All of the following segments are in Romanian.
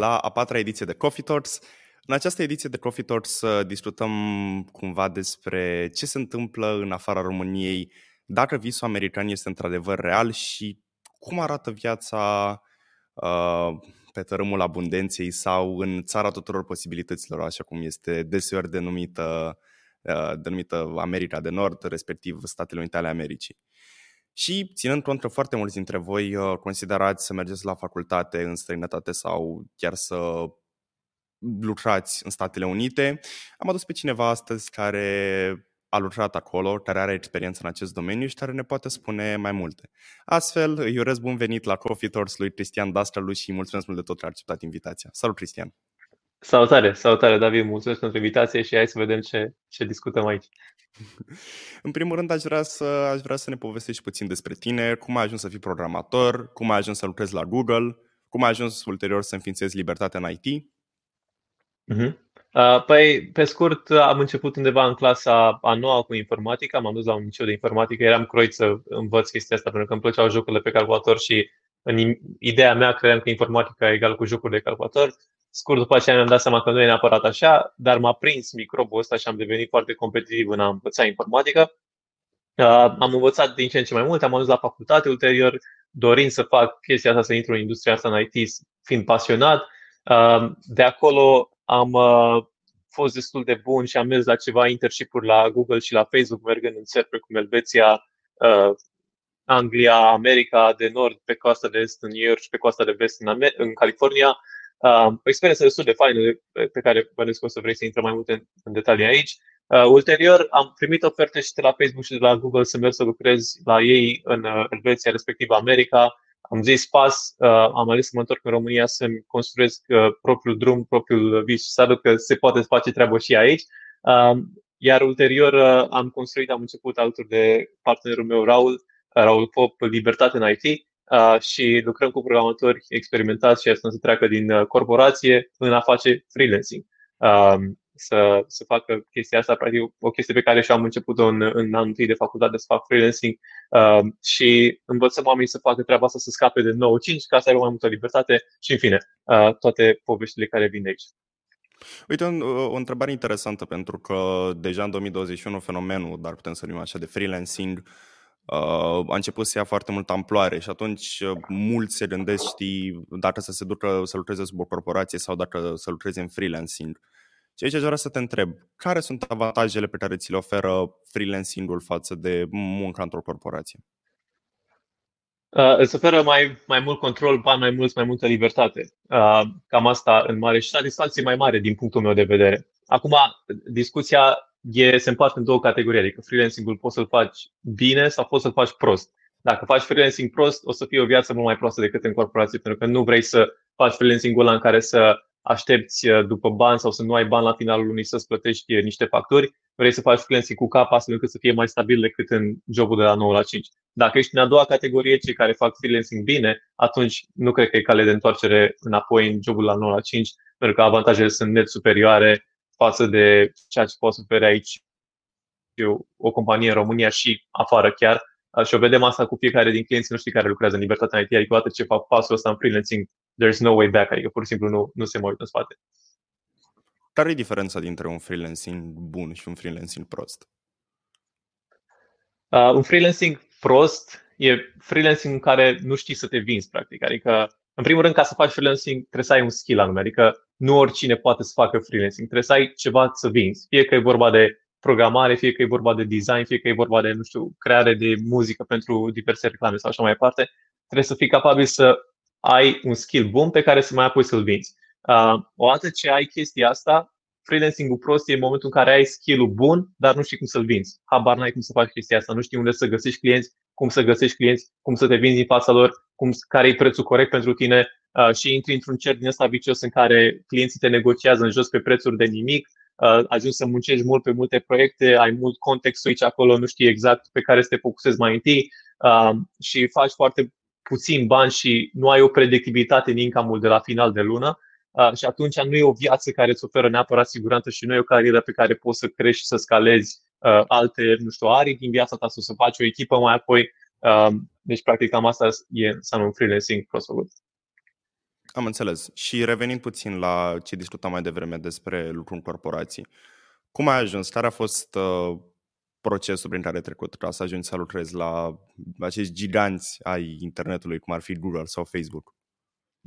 la a patra ediție de Coffee Talks. În această ediție de Coffee Talks discutăm cumva despre ce se întâmplă în afara României, dacă visul american este într-adevăr real și cum arată viața uh, pe tărâmul abundenței sau în țara tuturor posibilităților, așa cum este deseori denumită, uh, denumită America de Nord, respectiv Statele Unite ale Americii. Și ținând cont că foarte mulți dintre voi uh, considerați să mergeți la facultate în străinătate sau chiar să lucrați în Statele Unite, am adus pe cineva astăzi care a lucrat acolo, care are experiență în acest domeniu și care ne poate spune mai multe. Astfel, îi urez bun venit la Coffee Talks lui Cristian Dastralu și mulțumesc mult de tot că a acceptat invitația. Salut, Cristian! Salutare, salutare, David, mulțumesc pentru invitație și hai să vedem ce, ce discutăm aici. În primul rând, aș vrea, să, aș vrea să ne povestești puțin despre tine, cum ai ajuns să fii programator, cum ai ajuns să lucrezi la Google, cum ai ajuns ulterior să înființezi libertatea în IT. Uh-huh. Uh, păi, pe scurt, am început undeva în clasa a noua cu informatica, m-am dus la un liceu de informatică, eram croit să învăț chestia asta pentru că îmi plăceau jocurile pe calculator și în ideea mea credeam că informatica e egal cu jocuri de calculator. Scurt după aceea mi-am dat seama că nu e neapărat așa, dar m-a prins microbul ăsta și am devenit foarte competitiv în a învăța informatică. Uh, am învățat din ce în ce mai mult, am ajuns la facultate ulterior, dorind să fac chestia asta, să intru în industria asta în IT, fiind pasionat. Uh, de acolo am uh, fost destul de bun și am mers la ceva internship-uri la Google și la Facebook, mergând în țări precum Elveția, uh, Anglia, America de Nord, pe coasta de Est în New York și pe coasta de Vest în, Amer- în California. Uh, o experiență destul de faină pe care bănesc că o să vrei să intrăm mai multe în, în detalii aici. Uh, ulterior am primit oferte și de la Facebook și de la Google să merg să lucrez la ei în uh, Elveția, respectiv America, am zis pas, uh, am ales să mă întorc în România să-mi construiesc uh, propriul drum, propriul vis și să arăt că se poate face treabă și aici. Uh, iar ulterior uh, am construit, am început alături de partenerul meu, Raul, uh, Raul Pop, Libertate în IT uh, și lucrăm cu programatori experimentați și asta să treacă din uh, corporație în a face freelancing. Uh, să, să facă chestia asta, practic o chestie pe care și am început-o în, în anul întâi de facultate să fac freelancing uh, și învățăm oamenii să facă treaba asta, să scape de 9-5 ca să aibă mai multă libertate și, în fine, uh, toate poveștile care vin de aici. Uite, o, o întrebare interesantă, pentru că deja în 2021 fenomenul, dar putem să numim așa, de freelancing uh, a început să ia foarte mult amploare și atunci uh, mulți se gândesc, știi, dacă să se ducă să lucreze sub o corporație sau dacă să lucreze în freelancing. Și aici aș vrea să te întreb, care sunt avantajele pe care ți le oferă freelancing-ul față de munca într-o corporație? Uh, îți oferă mai, mai mult control, bani mai mulți, mai multă libertate. Uh, cam asta în mare și satisfacție mai mare din punctul meu de vedere. Acum, discuția e, se împarte în două categorii, adică freelancing-ul poți să-l faci bine sau poți să-l faci prost. Dacă faci freelancing prost, o să fie o viață mult mai proastă decât în corporație, pentru că nu vrei să faci freelancing-ul ăla în care să aștepți uh, după bani sau să nu ai bani la finalul lunii să-ți plătești uh, niște facturi, vrei să faci freelancing cu cap astfel încât să fie mai stabil decât în jobul de la 9 la 5. Dacă ești în a doua categorie, cei care fac freelancing bine, atunci nu cred că e cale de întoarcere înapoi în jobul la 9 la 5, pentru că avantajele sunt net superioare față de ceea ce poți oferi aici o companie în România și afară chiar. Uh, și o vedem asta cu fiecare din clienții noștri care lucrează în libertatea IT, adică odată ce fac pasul ăsta în freelancing, there's no way back, adică pur și simplu nu, nu se mai uită în spate. Care e diferența dintre un freelancing bun și un freelancing prost? Uh, un freelancing prost e freelancing în care nu știi să te vinzi, practic. Adică, în primul rând, ca să faci freelancing, trebuie să ai un skill anume. Adică, nu oricine poate să facă freelancing. Trebuie să ai ceva să vinzi. Fie că e vorba de programare, fie că e vorba de design, fie că e vorba de, nu știu, creare de muzică pentru diverse reclame sau așa mai departe. Trebuie să fii capabil să ai un skill bun pe care să mai apoi să-l vinzi. Uh, odată ce ai chestia asta, freelancing-ul prost e în momentul în care ai skill-ul bun, dar nu știi cum să-l vinzi. Habar n-ai cum să faci chestia asta, nu știi unde să găsești clienți, cum să găsești clienți, cum să te vinzi în fața lor, cum, care e prețul corect pentru tine uh, și intri într-un cer din ăsta vicios în care clienții te negociază în jos pe prețuri de nimic, uh, ajungi să muncești mult pe multe proiecte, ai mult context aici acolo, nu știi exact pe care să te focusezi mai întâi uh, și faci foarte puțin bani și nu ai o predictibilitate în income de la final de lună uh, și atunci nu e o viață care îți oferă neapărat siguranță și nu e o carieră pe care poți să crești și să scalezi uh, alte, nu știu, arii din viața ta sau să faci o echipă mai apoi. Uh, deci, practic, cam asta e înseamnă un freelancing prost făcut. Am înțeles. Și revenind puțin la ce discutam mai devreme despre lucru în corporații, cum ai ajuns? Care a fost uh, procesul prin care ai trecut ca să ajungi să lucrezi la acești giganți ai internetului, cum ar fi Google sau Facebook?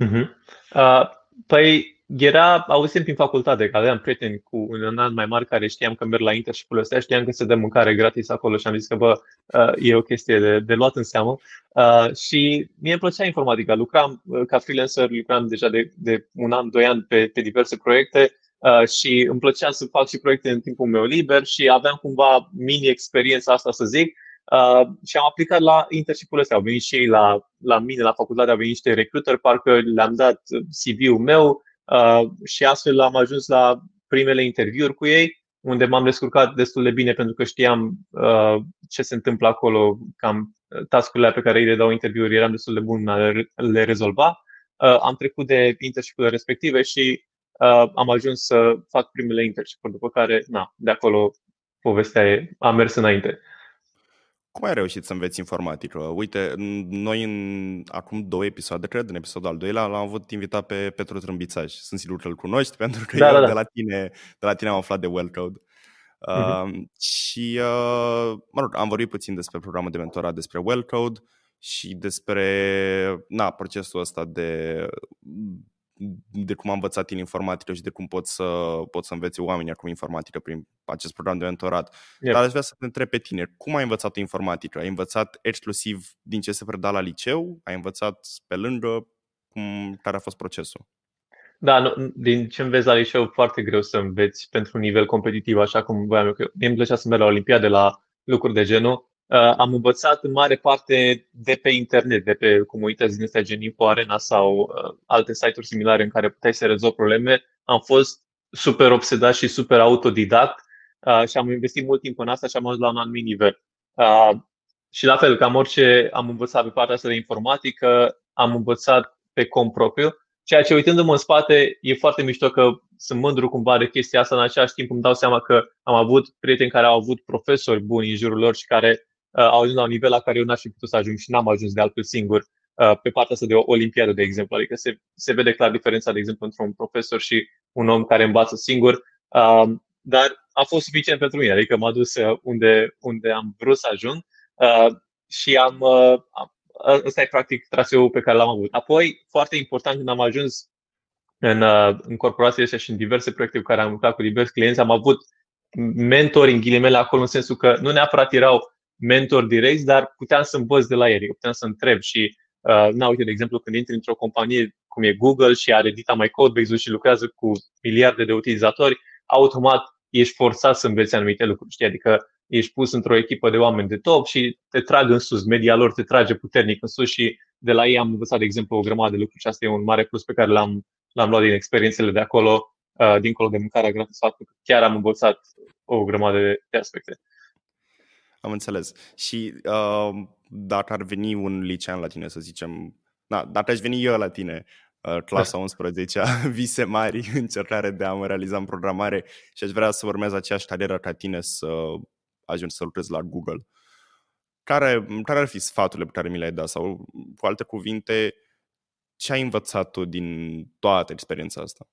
Uh-huh. Uh, păi era, auzim prin facultate, că aveam prieteni cu un an mai mari care știam că merg la internship ăsta, știam că se dă mâncare gratis acolo și am zis că, bă, uh, e o chestie de, de luat în seamă. Uh, și mie îmi plăcea informatica. Lucram uh, ca freelancer, lucram deja de, de un an, doi ani pe, pe diverse proiecte uh, și îmi plăcea să fac și proiecte în timpul meu liber și aveam cumva mini-experiența asta, să zic, Uh, și am aplicat la internship-ul ăsta. Au venit și ei la, la mine, la facultate, au venit niște recruiter, parcă le-am dat CV-ul meu, Uh, și astfel am ajuns la primele interviuri cu ei, unde m-am descurcat destul de bine pentru că știam uh, ce se întâmplă acolo, cam uh, tascurile pe care ei le dau interviuri, eram destul de bun a le rezolva. Uh, am trecut de internship respective și uh, am ajuns să fac primele internship după care, na, de acolo povestea e, a mers înainte. Cum ai reușit să înveți informatică? Uite, noi în acum două episoade, cred, în episodul al doilea, l-am avut invitat pe Petru Trâmbițaș. Sunt sigur că îl cunoști, pentru că da, eu da, da. De, la tine, de la tine am aflat de Wellcode. Uh-huh. Uh, și, uh, mă rog, am vorbit puțin despre programul de mentorat, despre Wellcode și despre na, procesul ăsta de de cum am învățat în informatică și de cum pot să, pot să învețe oamenii acum informatică prin acest program de mentorat. Yep. Dar aș vrea să te întreb pe tine, cum ai învățat informatică? Ai învățat exclusiv din ce se preda la liceu? Ai învățat pe lângă? Cum, care a fost procesul? Da, nu, din ce înveți la liceu, foarte greu să înveți pentru un nivel competitiv, așa cum voiam eu. Că mie îmi plăcea să merg la Olimpiade, la lucruri de genul. Uh, am învățat în mare parte de pe internet, de pe comunități din astea gen Info Arena sau uh, alte site-uri similare în care puteai să rezolvi probleme. Am fost super obsedat și super autodidact uh, și am investit mult timp în asta și am ajuns la un anumit nivel. Uh, și la fel, cam orice am învățat pe partea asta de informatică, am învățat pe cont propriu, ceea ce uitându-mă în spate e foarte mișto că sunt mândru cumva de chestia asta, în același timp îmi dau seama că am avut prieteni care au avut profesori buni în jurul lor și care Uh, au ajuns la un nivel la care eu n-aș fi putut să ajung și n-am ajuns de altfel singur uh, pe partea asta de o olimpiadă, de exemplu. Adică se, se vede clar diferența, de exemplu, între un profesor și un om care învață singur. Uh, dar a fost suficient pentru mine, adică m-a dus unde, unde am vrut să ajung și am, ăsta e practic traseul pe care l-am avut. Apoi, foarte important, când am ajuns în, în corporațiile astea și în diverse proiecte cu care am lucrat cu diversi clienți, am avut mentori în ghilimele acolo, în sensul că nu neapărat erau mentor direct, dar puteam să învăț de la ei, adică puteam să întreb și uh, na, uite, de exemplu, când intri într-o companie cum e Google și are Dita My Codebase-ul și lucrează cu miliarde de utilizatori, automat ești forțat să înveți anumite lucruri, știi? Adică ești pus într-o echipă de oameni de top și te trag în sus, media lor te trage puternic în sus și de la ei am învățat, de exemplu, o grămadă de lucruri și asta e un mare plus pe care l-am, l-am luat din experiențele de acolo, uh, dincolo de mâncarea gratis, faptul că chiar am învățat o grămadă de, de aspecte. Am înțeles. Și uh, dacă ar veni un licean la tine, să zicem, da, dacă aș veni eu la tine, uh, clasa 11 vise mari, încercare de a mă realiza în programare și aș vrea să urmez aceeași carieră ca tine să ajung să lucrez la Google. Care, care ar fi sfaturile pe care mi le-ai dat? Sau, cu alte cuvinte, ce ai învățat tu din toată experiența asta?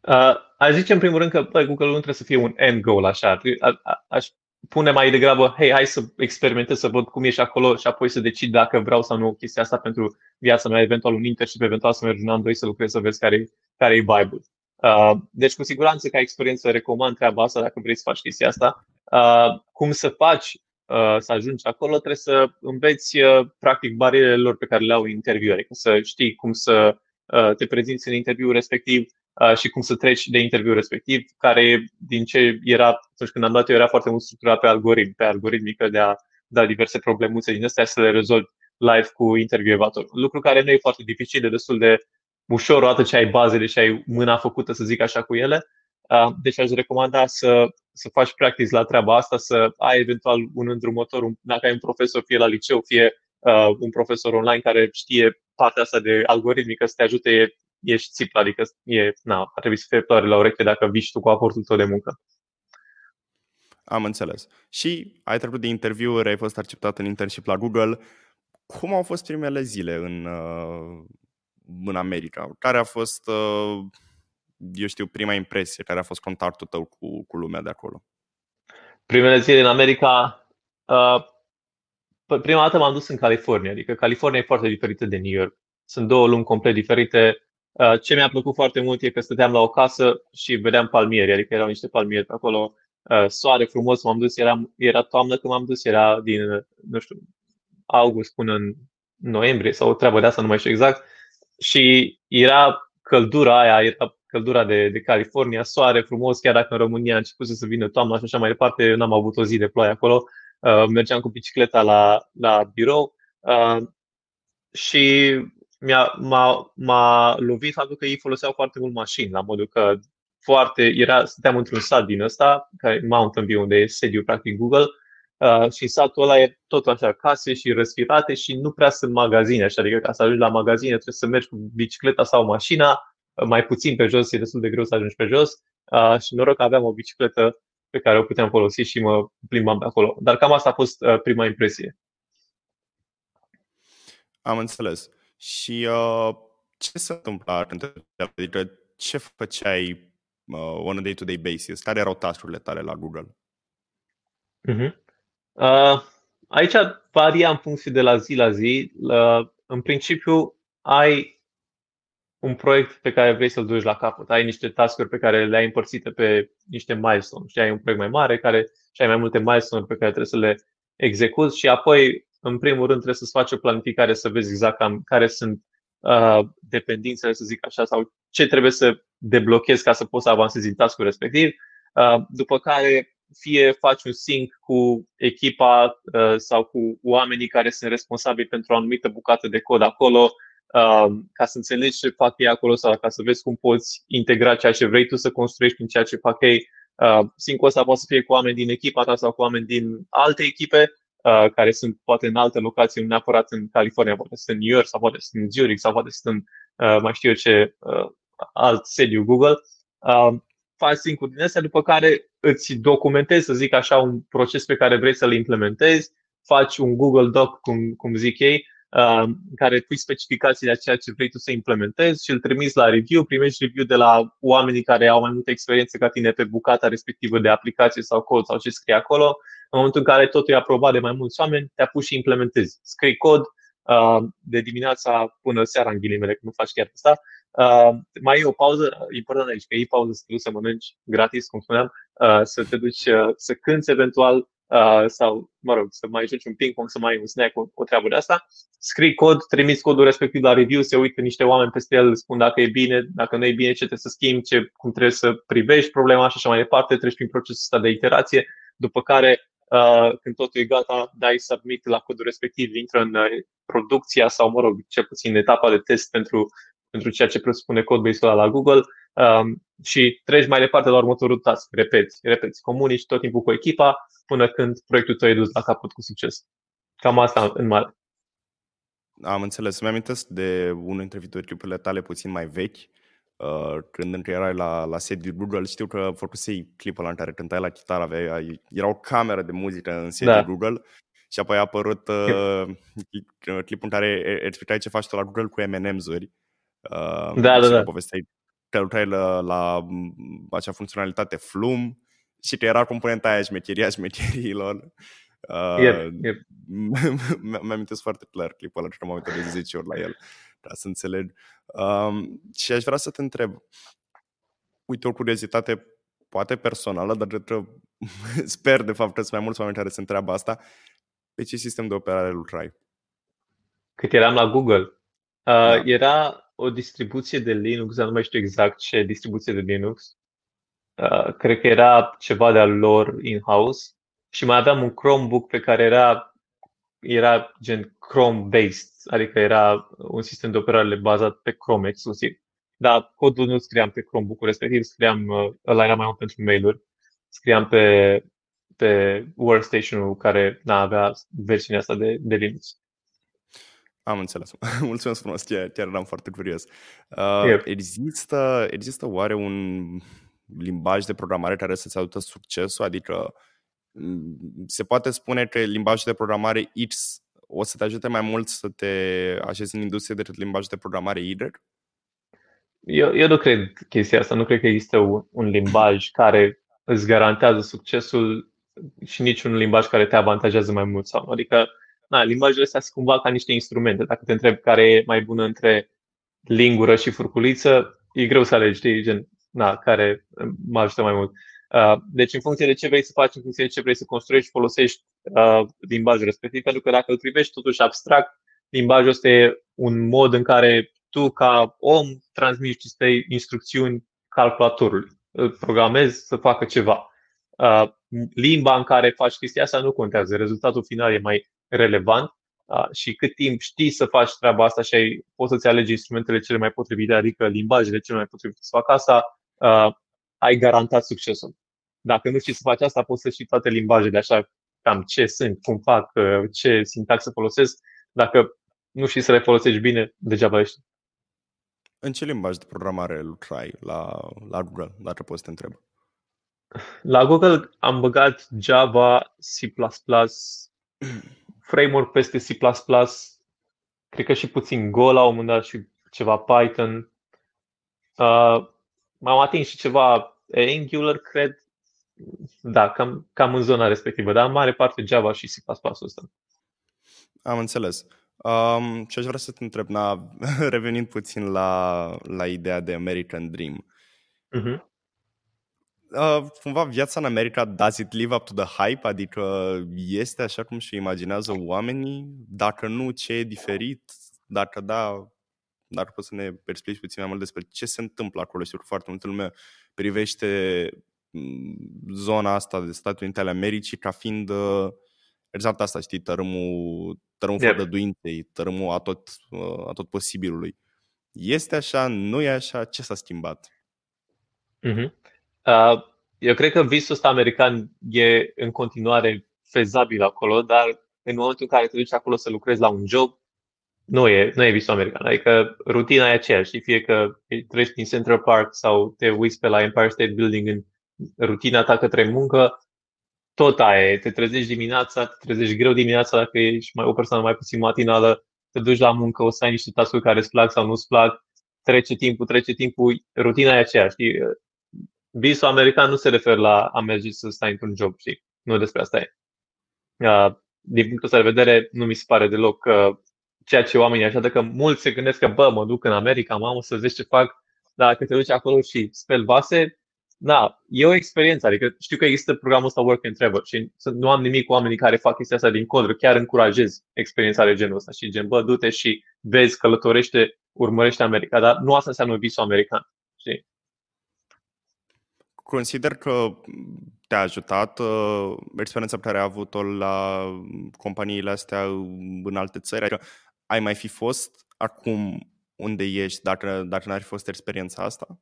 Uh, aș zice în primul rând că bă, Google nu trebuie să fie un end goal așa. A, a, aș pune mai degrabă, hei, hai să experimentez, să văd cum ești acolo și apoi să decid dacă vreau sau nu chestia asta pentru viața mea, eventual un internship, eventual să mergi un an, doi să lucrez, să vezi care, care e vibe uh, Deci, cu siguranță, ca experiență, recomand treaba asta dacă vrei să faci chestia asta. Uh, cum să faci uh, să ajungi acolo, trebuie să înveți, uh, practic, barierele lor pe care le au interviuri, adică să știi cum să uh, te prezinți în interviul respectiv, Uh, și cum să treci de interviu respectiv, care din ce era, atunci când am dat eu, era foarte mult structurat pe algoritm, pe algoritmică de a da diverse problemuțe din astea să le rezolvi live cu intervievator. Lucru care nu e foarte dificil, e destul de ușor, odată ce ai bazele și ai mâna făcută, să zic așa, cu ele. Uh, deci aș recomanda să, să faci practice la treaba asta, să ai eventual un îndrumător, un, dacă ai un profesor, fie la liceu, fie uh, un profesor online care știe partea asta de algoritmică, să te ajute ești țip, adică e, na, ar trebui să fie floare la ureche dacă vii tu cu aportul tău de muncă. Am înțeles. Și ai trecut de interviuri, ai fost acceptat în internship la Google. Cum au fost primele zile în, uh, în America? Care a fost, uh, eu știu, prima impresie? Care a fost contactul tău cu, cu lumea de acolo? Primele zile în America, uh, prima dată m-am dus în California, adică California e foarte diferită de New York. Sunt două lumi complet diferite. Uh, ce mi-a plăcut foarte mult e că stăteam la o casă și vedeam palmieri, adică erau niște palmieri pe acolo, uh, soare frumos, m-am dus, era, era toamnă când m-am dus, era din, nu știu, august până în noiembrie sau o treabă de asta, nu mai știu exact. Și era căldura aia, era căldura de, de California, soare frumos, chiar dacă în România a început să vină toamna și așa mai departe, eu n-am avut o zi de ploaie acolo. Uh, mergeam cu bicicleta la, la birou uh, și mi-a, m-a, m-a lovit faptul că ei foloseau foarte mult mașini, la modul că foarte, era, stăteam într-un sat din ăsta, care Mountain View, unde e sediu practic Google, uh, și satul ăla e tot așa, case și răsfirate și nu prea sunt magazine, așa, adică ca să ajungi la magazine trebuie să mergi cu bicicleta sau mașina, mai puțin pe jos, e destul de greu să ajungi pe jos uh, și noroc că aveam o bicicletă pe care o puteam folosi și mă plimbam pe acolo. Dar cam asta a fost uh, prima impresie. Am înțeles. Și uh, ce se întâmpla Adică ce făceai uh, on a day-to-day basis? Care erau tascurile tale la Google? Uh-huh. Uh, aici varia în funcție de la zi la zi. Uh, în principiu, ai un proiect pe care vrei să-l duci la capăt. Ai niște task-uri pe care le-ai împărțite pe niște milestone. Și ai un proiect mai mare care și ai mai multe milestone pe care trebuie să le execuți și apoi, în primul rând, trebuie să-ți faci o planificare să vezi exact cam care sunt uh, dependințele, să zic așa, sau ce trebuie să deblochezi ca să poți să avansezi în task respectiv. Uh, după care fie faci un sync cu echipa uh, sau cu oamenii care sunt responsabili pentru o anumită bucată de cod acolo, Um, ca să înțelegi ce fac ei acolo sau ca să vezi cum poți integra ceea ce vrei tu să construiești în ceea ce fac ei. Uh, Sincul ăsta poate să fie cu oameni din echipa ta sau cu oameni din alte echipe uh, care sunt poate în alte locații, nu neapărat în California, poate sunt în New York sau poate sunt în Zurich sau poate sunt în uh, mai știu eu ce alt sediu Google. Faci sync din astea, după care îți documentezi, să zic așa, un proces pe care vrei să-l implementezi, faci un Google Doc, cum, cum zic ei, Uh, în care pui specificațiile a ceea ce vrei tu să implementezi și îl trimiți la review, primești review de la oamenii care au mai multă experiență ca tine pe bucata respectivă de aplicație sau cod sau ce scrie acolo. În momentul în care totul e aprobat de mai mulți oameni, te apuci și implementezi. Scrii cod uh, de dimineața până seara, în ghilimele, că nu faci chiar asta. Uh, mai e o pauză, important aici, că e pauză să te duci să mănânci gratis, cum spuneam, uh, să te duci uh, să cânți eventual, uh, sau, mă rog, să mai joci un ping-pong, să mai ai un snack, o, o treabă de asta. Scrii cod, trimiți codul respectiv la review, se uită niște oameni peste el, spun dacă e bine, dacă nu e bine, ce trebuie să schimbi, ce, cum trebuie să privești problema și așa mai departe, treci prin procesul ăsta de iterație, după care Uh, când totul e gata, dai submit la codul respectiv, intră în uh, producția sau, mă rog, cel puțin etapa de test pentru, pentru ceea ce presupune codebase-ul ăla la Google um, și treci mai departe la următorul task. Repeți, repeți, comunici tot timpul cu echipa până când proiectul tău e dus la capăt cu succes. Cam asta în mare. Am înțeles. Îmi amintesc de unul dintre videoclipurile tale puțin mai vechi, uh, când încă erai la, la sediul Google. Știu că făcusei clipul ăla în care cântai la chitară, avea, era o cameră de muzică în sediul da. Google și apoi a apărut uh, clipul în care explicai ce faci tu la Google cu M&M's-uri. Uh, da, da, da. Povesteai că lucrai la, la acea funcționalitate Flum și că era componenta aia șmecheria șmecheriilor. Uh, yep, yep. Mi-am foarte clar clipul ăla, că m-am uitat de 10 ori la el, ca să înțeleg. Um, și aș vrea să te întreb, uite, o curiozitate poate personală, dar cred că sper de fapt că sunt mai mulți oameni care se întreabă asta, pe ce sistem de operare lucrai? Cât eram la Google, uh, da. era o distribuție de Linux, dar nu mai știu exact ce distribuție de Linux. Uh, cred că era ceva de-al lor in-house și mai aveam un Chromebook pe care era, era gen Chrome-based, adică era un sistem de operare bazat pe Chrome exclusiv. Dar codul nu scriam pe Chromebook-ul respectiv, scriam, uh, ăla era mai mult pentru mail-uri, scriam pe, pe workstation-ul care n avea versiunea asta de, de Linux. Am înțeles. Mulțumesc frumos, chiar, chiar eram foarte curios. Uh, yep. există, există oare un limbaj de programare care să-ți aducă succesul? Adică mm, se poate spune că limbajul de programare X o să te ajute mai mult să te așezi în industrie decât limbaj de programare either? Eu, eu nu cred chestia asta. Nu cred că există un, un limbaj care îți garantează succesul și niciun limbaj care te avantajează mai mult. Sau, adică, na, limbajele astea sunt cumva ca niște instrumente. Dacă te întreb care e mai bună între lingură și furculiță, e greu să alegi, știi, gen, na, care mă ajută mai mult. Uh, deci, în funcție de ce vrei să faci, în funcție de ce vrei să construiești, folosești uh, limbajul respectiv, pentru că dacă îl privești totuși abstract, limbajul ăsta e un mod în care tu, ca om, transmiți niște instrucțiuni calculatorului. Îl programezi să facă ceva. Uh, limba în care faci chestia asta nu contează. Rezultatul final e mai relevant și cât timp știi să faci treaba asta și ai, poți să-ți alegi instrumentele cele mai potrivite, adică limbajele cele mai potrivite să facă asta, ai garantat succesul. Dacă nu știi să faci asta, poți să știi toate limbajele, așa cam ce sunt, cum fac, ce sintaxă folosesc. Dacă nu știi să le folosești bine, degeaba ești. În ce limbaj de programare lucrai la, la Google, dacă poți să te întreb? La Google am băgat Java, C++, framework peste C++, cred că și puțin Go la un moment dat și ceva Python. Uh, m-am atins și ceva Angular, cred. Da, cam, cam în zona respectivă, dar în mare parte Java și C++ ăsta. Am înțeles. Um, și aș vrea să te întreb, na, revenind puțin la, la ideea de American Dream. Uh-huh. Uh, cumva viața în America, does it live up to the hype? Adică este așa cum și imaginează oamenii? Dacă nu, ce e diferit? Dacă da, dacă poți să ne explici puțin mai mult despre ce se întâmplă acolo. Știu că foarte multă lume privește mm, zona asta de Statele Unite ale Americii ca fiind uh, exact asta, știi, tărâmul, tărâmul yep. fărăduinței, tărâmul a tot, uh, a tot posibilului. Este așa, nu e așa, ce s-a schimbat? Mm-hmm. Uh, eu cred că visul ăsta american e în continuare fezabil acolo, dar în momentul în care te duci acolo să lucrezi la un job, nu e, nu e visul american. Adică rutina e aceeași. Fie că treci din Central Park sau te uiți pe la Empire State Building în rutina ta către muncă, tot aia e. Te trezești dimineața, te trezești greu dimineața dacă ești mai, o persoană mai puțin matinală, te duci la muncă, o să ai niște task care îți plac sau nu îți plac, trece timpul, trece timpul, rutina e aceeași. Știi? Visul american nu se referă la a merge să stai într-un job, știi? Nu despre asta e. Din punctul ăsta de vedere, nu mi se pare deloc ceea ce oamenii așa, că mulți se gândesc că, bă, mă duc în America, mamă, să vezi ce fac, dar dacă te duci acolo și speli vase, da, e o experiență, adică știu că există programul ăsta Work and Travel și nu am nimic cu oamenii care fac chestia asta din codru, chiar încurajez experiența de genul ăsta și gen, bă, du-te și vezi, călătorește, urmărește America, dar nu asta înseamnă visul american, știi? Consider că te-a ajutat uh, experiența pe care ai avut-o la companiile astea în alte țări? Adică ai mai fi fost acum unde ești dacă, dacă n-ar fi fost experiența asta?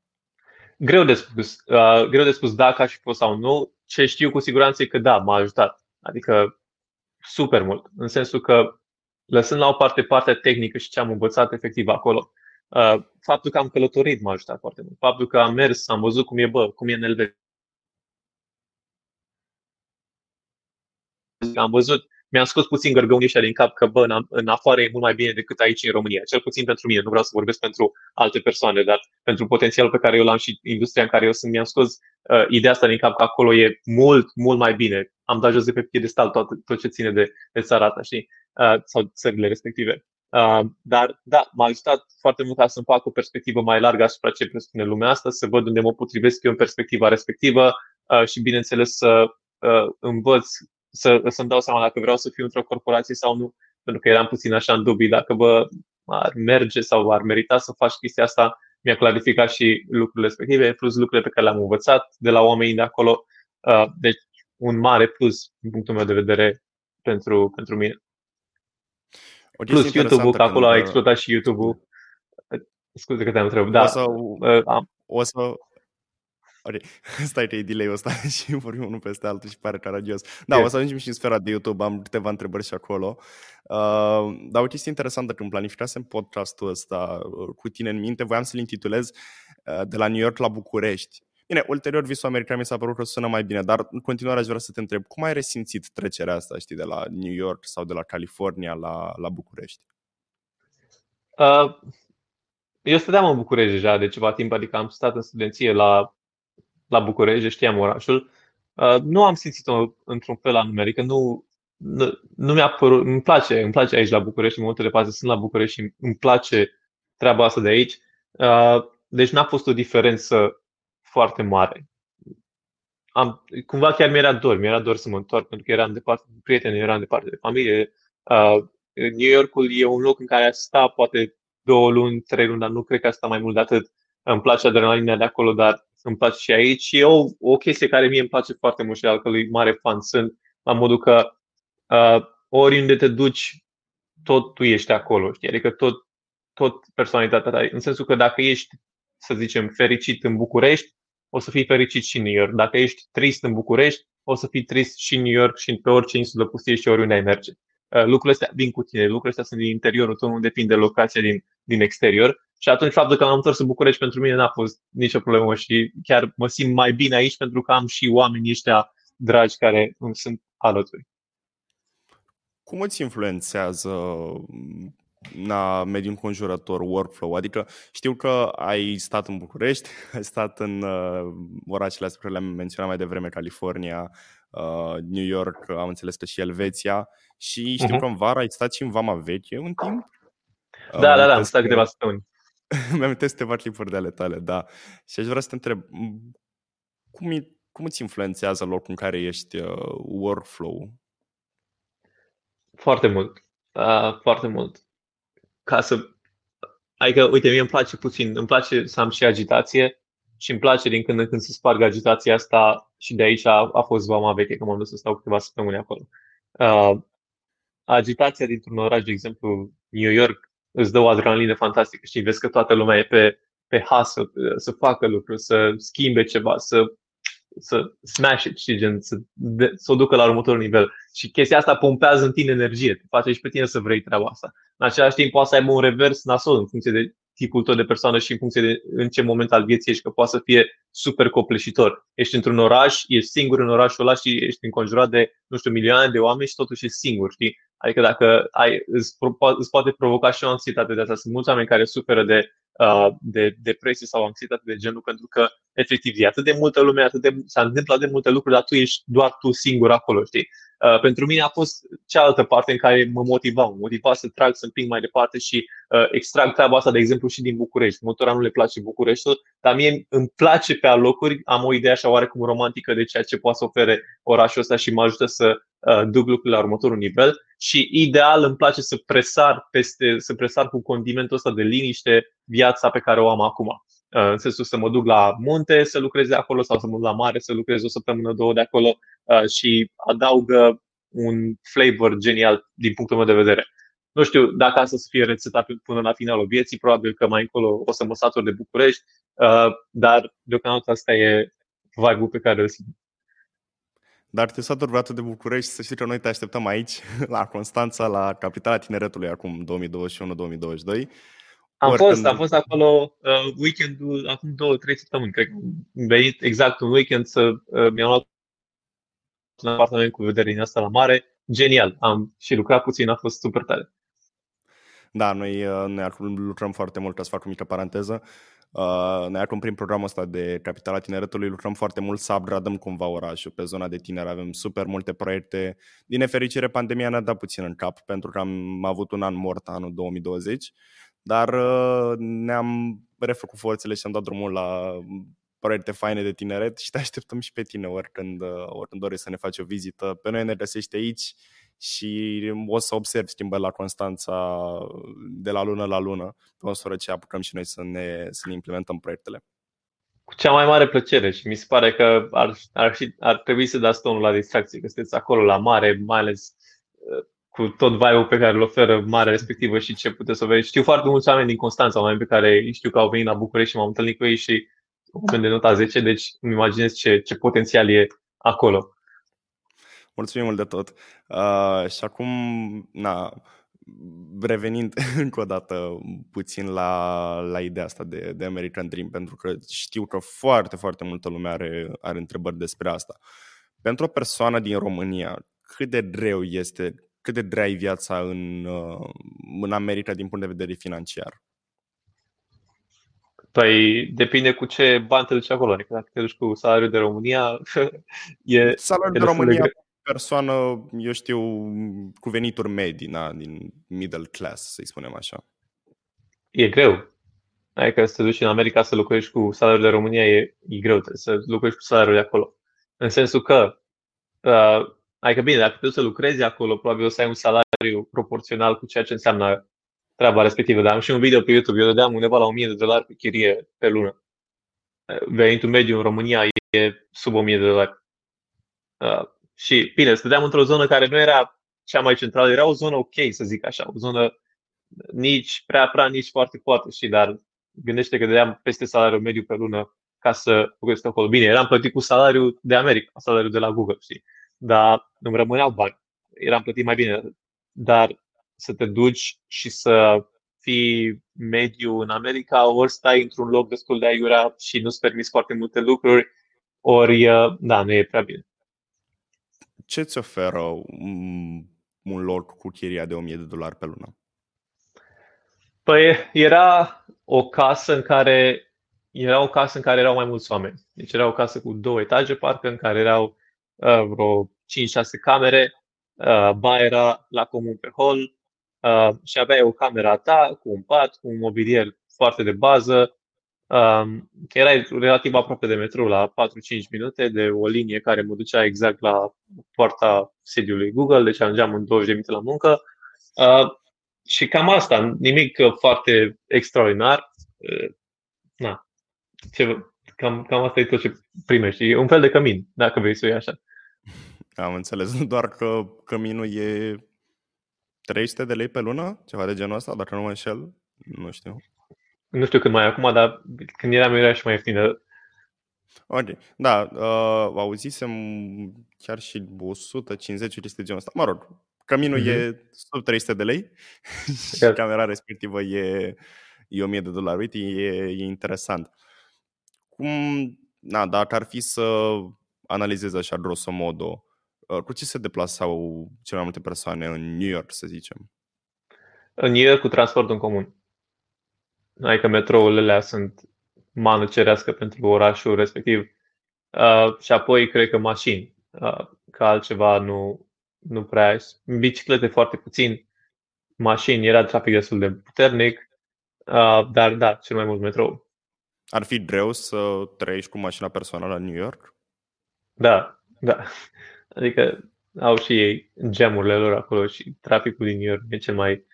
Greu de spus. Uh, greu de spus dacă aș fi fost sau nu. Ce știu cu siguranță e că da, m-a ajutat. Adică super mult. În sensul că lăsând la o parte partea tehnică și ce am învățat efectiv acolo, uh, faptul că am călătorit m-a ajutat foarte mult. Faptul că am mers, am văzut cum e, bă, cum e în Elveția. Am văzut mi-am scos puțin gărgăunii ăștia din cap că, bă, în, în afară e mult mai bine decât aici în România. Cel puțin pentru mine, nu vreau să vorbesc pentru alte persoane, dar pentru potențialul pe care eu l-am și industria în care eu sunt, mi-am scos uh, ideea asta din cap că acolo e mult, mult mai bine. Am dat jos de pe piedestal tot, tot ce ține de, de țara asta, știi? Uh, sau țările respective. Uh, dar, da, m-a ajutat foarte mult ca să-mi fac o perspectivă mai largă asupra ce presupune lumea asta, să văd unde mă potrivesc eu în perspectiva respectivă uh, și, bineînțeles, să uh, învăț să, să-mi dau seama dacă vreau să fiu într-o corporație sau nu, pentru că eram puțin așa în dubii dacă bă, ar merge sau ar merita să faci chestia asta. Mi-a clarificat și lucrurile respective, plus lucrurile pe care le-am învățat de la oamenii de acolo. Uh, deci, un mare plus, din punctul meu de vedere, pentru, pentru mine. Plus YouTube-ul, că acolo a explodat și YouTube-ul. Scuze că te-am întrebat. Da, o să, uh, am. o să, Ok, stai că e delay ăsta și vorbim unul peste altul și pare caragios. Da, yeah. o să ajungem și în sfera de YouTube, am câteva întrebări și acolo. Uh, dar o chestie interesantă, când planificasem podcastul ăsta uh, cu tine în minte, voiam să-l intitulez uh, De la New York la București. Bine, ulterior visul american mi s-a părut că sună mai bine, dar în continuare aș vrea să te întreb, cum ai resimțit trecerea asta, știi, de la New York sau de la California la, la București? Uh, eu stăteam în București deja de ceva timp, adică am stat în studenție la, la București, știam orașul. Uh, nu am simțit-o într-un fel anume, adică nu, nu, nu mi-a părut, îmi place, îmi place aici la București, în multe de faze sunt la București și îmi place treaba asta de aici. Uh, deci n-a fost o diferență foarte mare. Am, cumva chiar mi-era dor, mi-era dor să mă întorc pentru că eram departe de prieteni, eram departe de familie. Uh, New Yorkul e un loc în care a sta poate două luni, trei luni, dar nu cred că asta mai mult de atât. Îmi place adrenalina de acolo, dar îmi place și aici. Și e o, o chestie care mie îmi place foarte mult și al cărui mare fan sunt, la modul că uh, oriunde te duci, tot tu ești acolo, știi? Adică tot, tot personalitatea ta. În sensul că dacă ești, să zicem, fericit în București, o să fii fericit și în New York. Dacă ești trist în București, o să fii trist și în New York și pe orice insulă pustie și oriunde ai merge. Uh, lucrurile astea vin cu tine, lucrurile astea sunt din interiorul tău, nu depinde de locația din, din exterior. Și atunci faptul că m-am întors în București pentru mine n-a fost nicio problemă și chiar mă simt mai bine aici pentru că am și oamenii ăștia dragi care îmi sunt alături. Cum îți influențează na, mediul înconjurător, workflow. Adică știu că ai stat în București, ai stat în uh, orașele astea care le-am menționat mai devreme, California, uh, New York, am înțeles că și Elveția și știu uh-huh. că în vara ai stat și în Vama Veche un timp. Da, uh, da, da, am stat câteva săptămâni. Mi-am câteva clipuri de ale tale, da. Și aș vrea să te întreb, cum, cum îți influențează locul în care ești uh, workflow? Foarte mult. Uh, foarte mult ca să... Adică, uite, mie îmi place puțin, îmi place să am și agitație și îmi place din când în când să sparg agitația asta și de aici a, a fost vama veche, că m-am dus să stau câteva săptămâni acolo. Uh, agitația dintr-un oraș, de exemplu, New York, îți dă o adrenalină fantastică, știi, vezi că toată lumea e pe, pe hustle, să facă lucruri, să schimbe ceva, să să smash it, știi, gen, să, de, să o ducă la următorul nivel. Și chestia asta pompează în tine energie, te face și pe tine să vrei treaba asta. În același timp poate să aibă un revers nasol în funcție de tipul tău de persoană și în funcție de în ce moment al vieții ești, că poate să fie super copleșitor. Ești într-un oraș, ești singur în orașul ăla și ești înconjurat de, nu știu, milioane de oameni și totuși ești singur, știi? Adică dacă ai, îți, îți poate provoca și o anxietate de asta. Sunt mulți oameni care suferă de Uh, de depresie sau anxietate de genul, pentru că efectiv e atât de multă lume, atât de, s-a întâmplat de multe lucruri, dar tu ești doar tu singur acolo, știi? Uh, pentru mine a fost cealaltă parte în care mă motiva, mă motiva să trag, să împing mai departe și uh, extrag treaba asta, de exemplu, și din București. Multora nu le place Bucureștiul, dar mie îmi place pe alocuri, am o idee așa oarecum romantică de ceea ce poate să ofere orașul ăsta și mă ajută să uh, duc lucrurile la următorul nivel și ideal îmi place să presar peste, să presar cu condimentul ăsta de liniște viața pe care o am acum. Uh, în sensul să mă duc la munte să lucrez de acolo sau să mă duc la mare să lucrez o săptămână, două de acolo uh, și adaugă un flavor genial din punctul meu de vedere. Nu știu dacă asta să fie rețeta până la finalul vieții, probabil că mai încolo o să mă satur de București, uh, dar deocamdată asta e vibe-ul pe care îl simt. Dar te saturi vreodată de București, să știi că noi te așteptăm aici, la Constanța, la capitala tineretului acum 2021-2022. Am Oricând... fost, am fost acolo uh, weekendul, acum două, trei săptămâni, cred că am venit exact un weekend să uh, mi-am luat un apartament cu vedere din asta la mare. Genial, am și lucrat puțin, a fost super tare. Da, noi, uh, noi lucrăm foarte mult, ca să fac o mică paranteză. Uh, noi acum prin programul ăsta de Capitala Tineretului lucrăm foarte mult să upgradăm cumva orașul pe zona de tineri. Avem super multe proiecte. Din nefericire, pandemia ne-a dat puțin în cap pentru că am avut un an mort anul 2020 dar uh, ne-am refăcut forțele și am dat drumul la proiecte faine de tineret și te așteptăm și pe tine oricând, uh, oricând dorești să ne faci o vizită. Pe noi ne găsești aici și o să observi schimbări la Constanța de la lună la lună, pe măsură ce apucăm și noi să ne, să ne implementăm proiectele. Cu cea mai mare plăcere și mi se pare că ar, ar, ar trebui să dați tonul la distracție, că sunteți acolo la mare, mai ales uh, cu tot vibe pe care îl oferă marea respectivă și ce puteți să vezi. Știu foarte mulți oameni din Constanța, oameni pe care știu că au venit la București și m-am întâlnit cu ei și oameni de nota 10, deci îmi imaginez ce, ce potențial e acolo. Mulțumim mult de tot. Uh, și acum, na, revenind încă o dată puțin la, la ideea asta de, de American Dream, pentru că știu că foarte, foarte multă lume are, are întrebări despre asta. Pentru o persoană din România, cât de greu este, cât de grea e viața în, uh, în America din punct de vedere financiar? Păi depinde cu ce bani te duci acolo. Adică dacă te duci cu salariul de România, e. Salariul de România, de persoană, eu știu, cu venituri medii, na, din middle class, să-i spunem așa. E greu. Adică să te duci în America să lucrezi cu salariul de România e, e greu, trebuie să lucrezi cu salariul de acolo. În sensul că, uh, adică bine, dacă te duci să lucrezi acolo, probabil o să ai un salariu proporțional cu ceea ce înseamnă treaba respectivă. Dar am și un video pe YouTube, eu dădeam undeva la 1000 de dolari pe chirie pe lună. Venitul mediu în România e sub 1000 de dolari. Uh, și bine, stăteam într-o zonă care nu era cea mai centrală, era o zonă ok, să zic așa, o zonă nici prea prea, nici foarte foarte, și dar gândește că dădeam peste salariul mediu pe lună ca să lucrez acolo. Bine, eram plătit cu salariul de America, salariul de la Google, știi? Dar nu-mi rămâneau bani. Eram plătit mai bine. Dar să te duci și să fii mediu în America, ori stai într-un loc destul de aiurea și nu-ți permiți foarte multe lucruri, ori, uh, da, nu e prea bine. Ce ți oferă un loc cu chiria de 1000 de dolari pe lună? Păi era o casă în care era o casă în care erau mai mulți oameni. Deci era o casă cu două etaje, parcă, în care erau uh, vreo 5-6 camere, uh, ba era la comun pe hall, uh, și aveai o cameră a ta cu un pat, cu un mobilier foarte de bază. Um, erai relativ aproape de metrou, la 4-5 minute, de o linie care mă ducea exact la poarta sediului Google, deci ajungeam în 20 de minute la muncă. Uh, și cam asta, nimic foarte extraordinar. Uh, na, ce, cam, cam asta e tot ce primești. E un fel de cămin, dacă vrei să o iei așa. Am înțeles, doar că căminul e 300 de lei pe lună, ceva de genul ăsta, dacă nu mă înșel, nu știu. Nu știu cât mai e acum, dar când eram era și mai ieftină. Ok, da, uh, auzisem chiar și 150 chestii de genul ăsta. Mă rog, căminul mm-hmm. e sub 300 de lei și camera respectivă e, e 1000 de dolari. Uite, e, e interesant. Cum, na, dacă ar fi să analizez așa grosomodo Uh, cu ce se deplasau cele mai multe persoane în New York, să zicem? În New York cu transport în comun. Adică metrourile sunt mană cerească pentru orașul respectiv. Uh, și apoi cred că mașini. Uh, că altceva nu, nu prea ai. Biciclete foarte puțin. Mașini, era trafic destul de puternic. Uh, dar da, cel mai mult metrou. Ar fi greu să trăiești cu mașina personală în New York? Da, da. Adică au și ei gemurile lor acolo și traficul din New York e cel mai,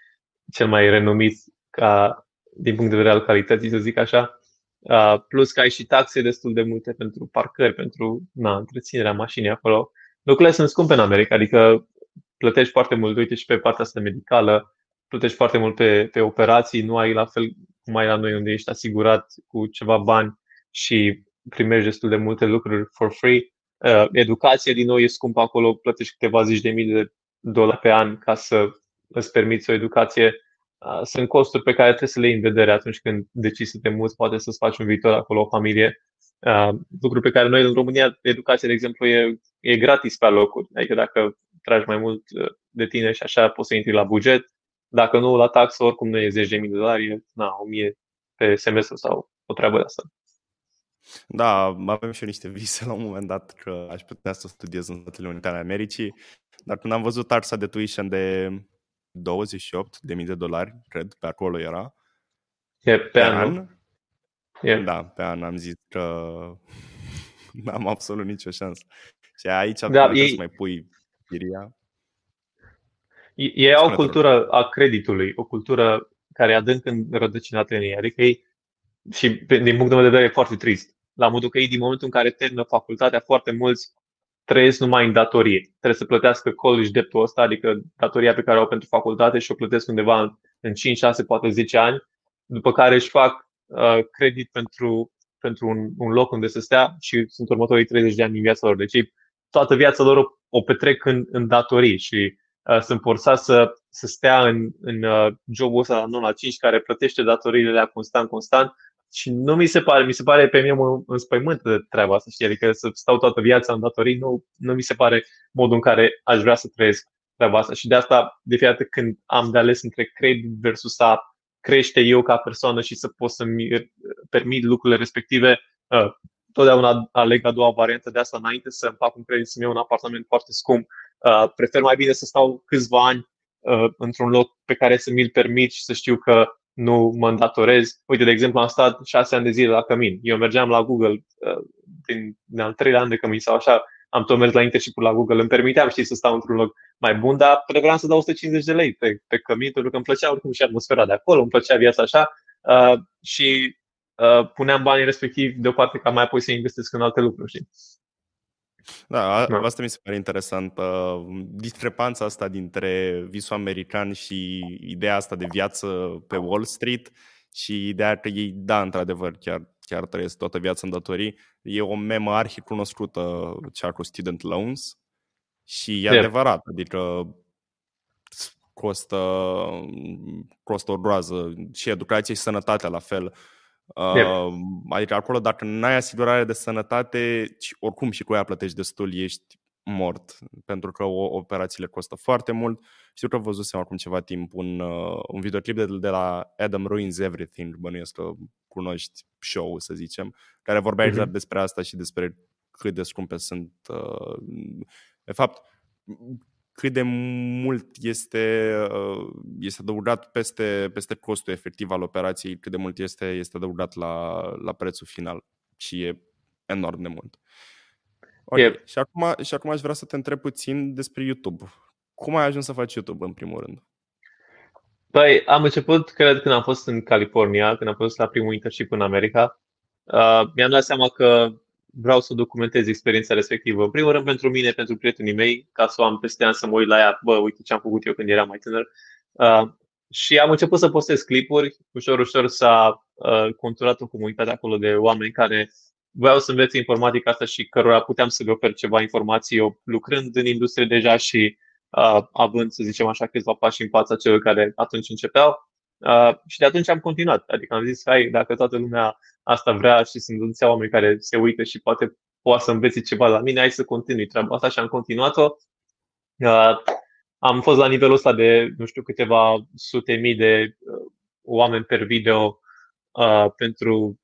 cel mai renumit ca, din punct de vedere al calității, să zic așa. Uh, plus că ai și taxe destul de multe pentru parcări, pentru na, întreținerea mașinii acolo. Lucrurile sunt scumpe în America, adică plătești foarte mult, uite și pe partea asta medicală, plătești foarte mult pe, pe operații, nu ai la fel cum ai la noi unde ești asigurat cu ceva bani și primești destul de multe lucruri for free. Uh, educație, din nou, e scumpă acolo, plătești câteva zeci de mii de dolari pe an ca să îți permiți o educație. Uh, sunt costuri pe care trebuie să le iei în vedere atunci când decizi să te muți, poate să-ți faci un viitor acolo, o familie. Uh, lucruri pe care noi în România, educația, de exemplu, e, e gratis pe locuri. Adică dacă tragi mai mult de tine și așa poți să intri la buget. Dacă nu, la taxă, oricum nu e 10.000 de dolari, e na, 1000 pe semestru sau o treabă de asta. Da, avem și eu niște vise la un moment dat că aș putea să studiez în Statele Unite ale Americii, dar când am văzut taxa de tuition de 28.000 de dolari, cred, pe acolo era, e pe, pe an, an yeah. da, pe an am zis că n-am absolut nicio șansă. Și aici da, ei... să mai pui chiria. E o cultură a creditului, o cultură care e adânc înrădăcinată în ei. Adică ei și din punctul meu de vedere e foarte trist. La modul că ei din momentul în care termină facultatea, foarte mulți trăiesc numai în datorie. Trebuie să plătească college debtul ăsta, adică datoria pe care o au pentru facultate și o plătesc undeva în 5, 6, poate 10 ani, după care își fac uh, credit pentru, pentru un, un loc unde să stea și sunt următorii 30 de ani din viața lor. Deci ei, toată viața lor o, o petrec în, în datorii și uh, sunt forțați să, să stea în, în uh, jobul ăsta la 9 la 5 care plătește datoriile la constant, constant și nu mi se pare, mi se pare pe mine mă înspăimânt de treaba asta, știi? Adică să stau toată viața în datorii, nu, nu mi se pare modul în care aș vrea să trăiesc treaba asta. Și de asta, de fiecare dată când am de ales între credit versus a crește eu ca persoană și să pot să-mi permit lucrurile respective, uh, totdeauna aleg a doua variantă de asta înainte să îmi fac un credit să-mi iau un apartament foarte scump. Uh, prefer mai bine să stau câțiva ani uh, într-un loc pe care să mi-l permit și să știu că nu mă îndatorez. Uite, de exemplu, am stat șase ani de zile la cămin. Eu mergeam la Google din, din al treilea an de cămin sau așa, am tot mers la internship la Google, îmi permiteam, știi, să stau într-un loc mai bun, dar vreau să dau 150 de lei pe, pe cămin, pentru că îmi plăcea oricum și atmosfera de acolo, îmi plăcea viața așa uh, și uh, puneam banii respectiv deoparte ca mai apoi să investesc în alte lucruri, știi? Da, da, asta mi se pare interesant. Uh, discrepanța asta dintre visul american și ideea asta de viață pe Wall Street și ideea că ei, da, într-adevăr, chiar, chiar trăiesc toată viața în datorii. E o memă arhi cunoscută, cea cu student loans, și e yeah. adevărat, adică costă, costă o groază și educație și sănătatea la fel. Yeah. Adică acolo dacă n-ai asigurare de sănătate, oricum și cu ea plătești destul, ești mort, pentru că operațiile costă foarte mult. Știu că văzusem acum ceva timp un, uh, un videoclip de, de la Adam Ruins Everything, bănuiesc că cunoști show să zicem, care vorbea mm-hmm. exact despre asta și despre cât de scumpe sunt. Uh, de fapt, cât de mult este, uh, este adăugat peste, peste costul efectiv al operației, cât de mult este, este adăugat la, la prețul final și e enorm de mult. Okay. Yep. Și, acum, și acum aș vrea să te întreb puțin despre YouTube. Cum ai ajuns să faci YouTube în primul rând? Păi, am început, cred, când am fost în California, când am fost la primul internship în America. Uh, mi-am dat seama că vreau să documentez experiența respectivă. În primul rând pentru mine, pentru prietenii mei, ca să o am peste ani să mă uit la ea, bă, uite ce am făcut eu când eram mai tânăr. Uh, și am început să postez clipuri, ușor, ușor s-a uh, conturat o comunitate acolo de oameni care voiau să învețe informatica asta și cărora puteam să le ofer ceva informații, eu lucrând în industrie deja și uh, având, să zicem așa, câțiva pași în fața celor care atunci începeau. Uh, și de atunci am continuat. Adică am zis, hai, dacă toată lumea asta vrea și sunt înțea oameni care se uită și poate poate să învețe ceva la mine, hai să continui treaba asta și am continuat-o. Uh, am fost la nivelul ăsta de, nu știu, câteva sute mii de uh, oameni per video uh, pentru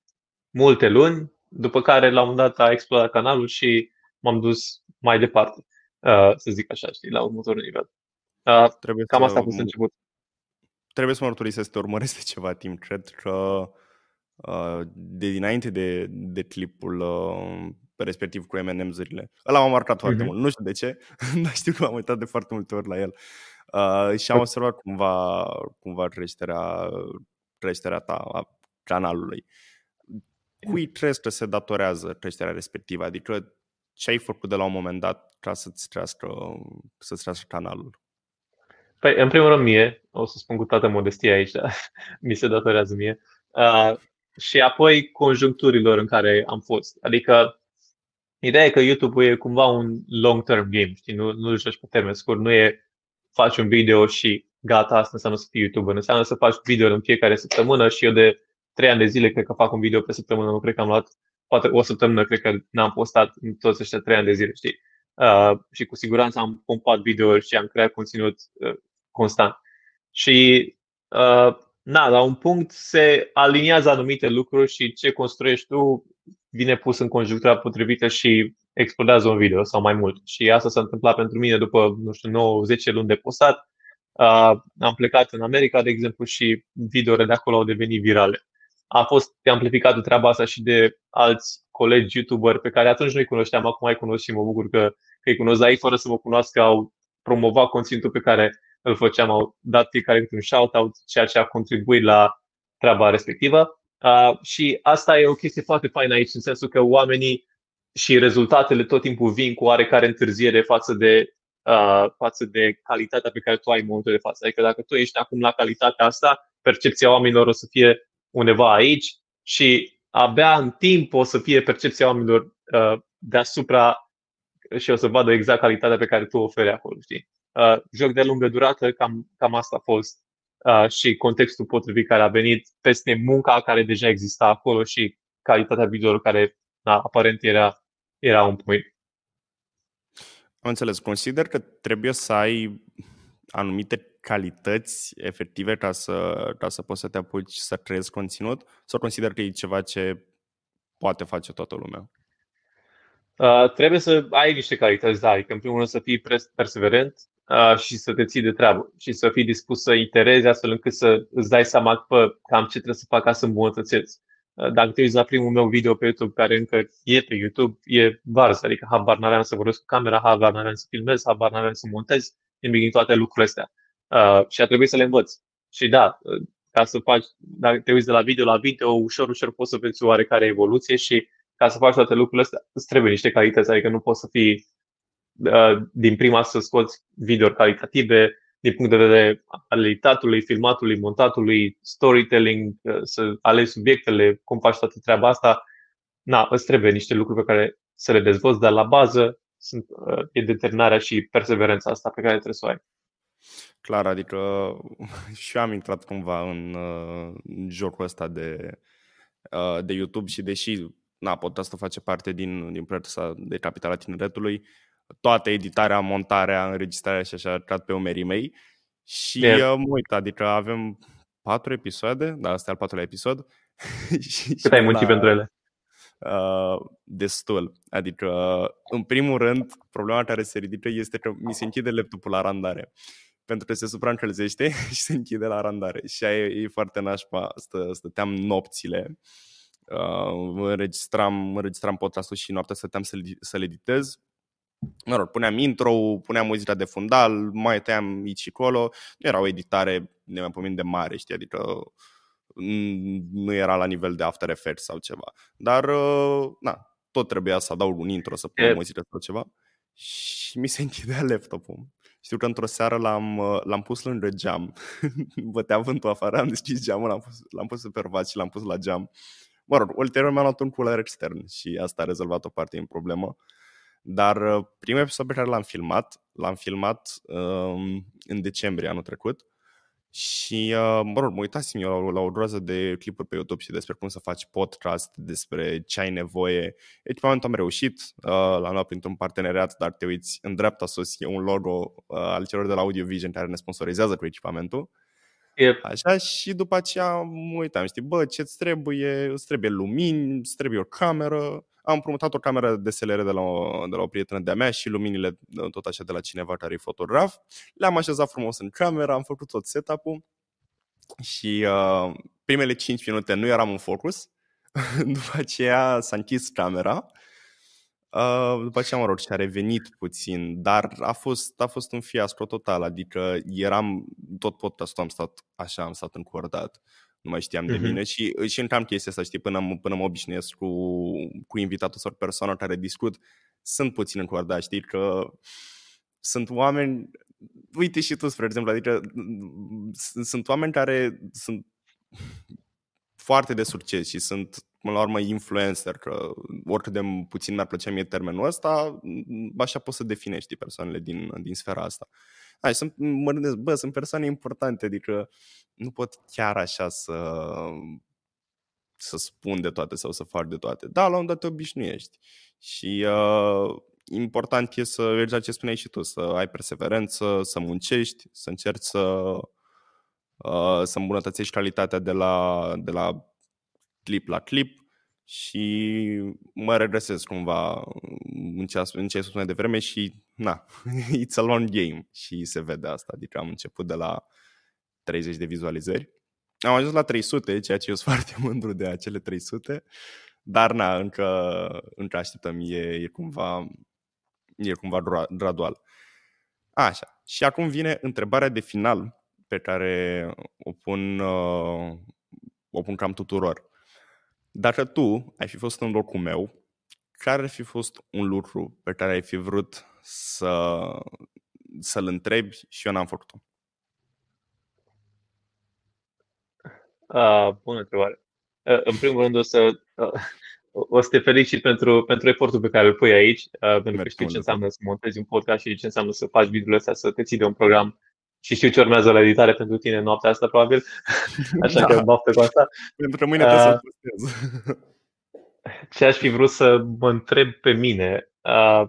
multe luni, după care la un moment dat a explodat canalul și m-am dus mai departe, uh, să zic așa, știi, la următorul nivel. Uh, Trebuie cam asta a fost început trebuie să mărturisesc să te urmăresc de ceva timp. Cred că uh, de dinainte de, de clipul uh, respectiv cu M&M-urile. Ăla m-a marcat foarte uh-huh. mult. Nu știu de ce, dar știu că m-am uitat de foarte multe ori la el. Uh, și am observat cumva, cumva creșterea, creșterea ta a canalului. Cui crezi că se datorează creșterea respectivă? Adică ce ai făcut de la un moment dat ca să-ți crească, să-ți crească canalul? Păi, în primul rând mie, o să spun cu toată modestia aici, da? mi se datorează mie. Uh, și apoi conjuncturilor în care am fost. Adică, ideea e că YouTube e cumva un long-term game, știi? Nu, nu joci pe termen scurt, nu e faci un video și gata, asta înseamnă să fii YouTuber. Înseamnă să faci video în fiecare săptămână și eu de trei ani de zile cred că fac un video pe săptămână, nu cred că am luat, poate o săptămână cred că n-am postat în toți ăștia trei ani de zile, știi? Uh, și cu siguranță am pompat videouri și am creat conținut uh, constant. Și uh, na, la un punct se aliniază anumite lucruri și ce construiești tu vine pus în conjunctura potrivită și explodează un video sau mai mult. Și asta s-a întâmplat pentru mine după, nu știu, 9-10 luni de postat. Uh, am plecat în America, de exemplu, și videourile de acolo au devenit virale. A fost amplificată treaba asta și de alți colegi YouTuber pe care atunci nu-i cunoșteam, acum mai cunosc și mă bucur că, că îi cunosc, dar ei fără să mă cunoască au promovat conținutul pe care îl făceam, au dat fiecare câte un shout-out, ceea ce a contribuit la treaba respectivă. Uh, și asta e o chestie foarte faină aici, în sensul că oamenii și rezultatele tot timpul vin cu oarecare întârziere față de, uh, față de calitatea pe care tu ai în momentul de față. Adică dacă tu ești acum la calitatea asta, percepția oamenilor o să fie undeva aici și abia în timp o să fie percepția oamenilor uh, deasupra și o să vadă exact calitatea pe care tu o oferi acolo, știi? Uh, joc de lungă durată, cam, cam asta a fost uh, și contextul potrivit care a venit peste munca care deja exista acolo și calitatea video care na, aparent era, era un point. Am înțeles. Consider că trebuie să ai anumite calități efective ca să, ca să poți să te apuci să creezi conținut sau consider că e ceva ce poate face toată lumea? Uh, trebuie să ai niște calități, da, adică în primul rând să fii perseverent uh, și să te ții de treabă și să fii dispus să iterezi astfel încât să îți dai seama că cam ce trebuie să fac ca să îmbunătățesc. Uh, dacă te uiți la primul meu video pe YouTube, care încă e pe YouTube, e varză, adică habar n-aveam să vorbesc cu camera, habar n-aveam să filmez, habar n-aveam să montez, nimic din toate lucrurile astea. Uh, și a trebuit să le învăț. Și da, uh, ca să faci, dacă te uiți de la video la video, ușor, ușor poți să vezi oarecare evoluție și ca să faci toate lucrurile astea, îți trebuie niște calități, adică nu poți să fii uh, din prima să scoți video calitative, din punct de vedere al editatului, filmatului, montatului, storytelling, uh, să alegi subiectele, cum faci toată treaba asta. Na, îți trebuie niște lucruri pe care să le dezvolți, dar la bază sunt, uh, e determinarea și perseverența asta pe care trebuie să o ai. Clar, adică și eu am intrat cumva în, uh, în jocul ăsta de, uh, de YouTube și deși na, podcastul face parte din, din proiectul ăsta de Capitala Tineretului, toată editarea, montarea, înregistrarea și așa a pe umerii mei și yeah. mă uit, adică avem patru episoade, dar asta e al patrulea episod. și, Cât ai muncit pentru ele? Uh, destul. Adică, în primul rând, problema care se ridică este că mi se închide laptopul la randare. Pentru că se supraîncălzește și se închide la randare. Și aia e, e foarte nașpa. Stă, stăteam nopțile. Uh, înregistram, înregistram podcastul și noaptea stăteam să, să-l editez. Mă rog, puneam intro, puneam muzica de fundal, mai tăiam aici și acolo. Nu era o editare nemaipomenit de mare, știi, adică nu era la nivel de After Effects sau ceva. Dar, uh, na, tot trebuia să adaug un intro, să pun yeah. muzică sau ceva. Și mi se închidea laptopul. Știu că într-o seară l-am, uh, l-am pus lângă geam. Bătea vântul afară, am deschis geamul, l-am pus, l-am pus pe și l-am pus la geam. Mă rog, ulterior mi-am luat un cooler extern și asta a rezolvat o parte din problemă. Dar uh, primul episod pe care l-am filmat, l-am filmat um, în decembrie anul trecut și, uh, mă rog, mă uitasem eu la, la o groază de clipuri pe YouTube și despre cum să faci podcast, despre ce ai nevoie. Echipamentul am reușit, uh, l-am luat printr-un parteneriat, dar te uiți, în dreapta sus e un logo uh, al celor de la Audio Vision care ne sponsorizează cu echipamentul. Yep. Așa, și după aceea mă uitam, știi, bă, ce-ți trebuie? Îți trebuie lumini, îți trebuie o cameră, am promutat o cameră de SLR de la o, de la o prietenă de-a mea și luminile tot așa de la cineva care e fotograf. Le-am așezat frumos în cameră, am făcut tot setup-ul și uh, primele 5 minute nu eram în focus. după aceea s-a închis camera. Uh, după aceea, mă rog, și a revenit puțin, dar a fost, a fost un fiasco total, adică eram, tot podcastul am stat așa, am stat încordat nu mai știam uh-huh. de mhm. mine și, și cam chestia asta, știi, până, până mă obișnuiesc cu, cu invitatul sau persoana care discut, sunt puțin încordat, știi, că sunt oameni, uite și tu, spre exemplu, adică sunt oameni care sunt foarte de succes și sunt, până la urmă, influencer, că oricât de puțin mi-ar plăcea mie termenul ăsta, așa poți să definești persoanele din, din sfera asta. Hai, sunt, mă gândesc, bă, sunt persoane importante, adică nu pot chiar așa să să spun de toate sau să fac de toate. Da, la un dat te obișnuiești. Și uh, important e să, exact ce spuneai și tu, să ai perseverență, să muncești, să încerci să, uh, să îmbunătățești calitatea de la, de la clip la clip și mă regresez cumva în ce, în ce spune de vreme și na, it's a long game și se vede asta, adică am început de la 30 de vizualizări. Am ajuns la 300, ceea ce eu sunt foarte mândru de acele 300, dar na, încă, încă așteptăm, e, e cumva, e cumva gradual. Așa, și acum vine întrebarea de final pe care o pun, uh, o pun cam tuturor. Dacă tu ai fi fost în locul meu, care ar fi fost un lucru pe care ai fi vrut să, să-l întrebi și eu n-am făcut-o? Uh, bună întrebare. Uh, în primul rând o să, uh, o să te felicit pentru, pentru efortul pe care îl pui aici, uh, pentru că știu ce înseamnă să montezi un podcast și ce înseamnă să faci videoule astea, să te ții de un program și știu ce urmează la editare pentru tine noaptea asta, probabil. Așa da. că baftă cu asta. Pentru că mâine uh, trebuie să postez. Ce aș fi vrut să mă întreb pe mine? Uh,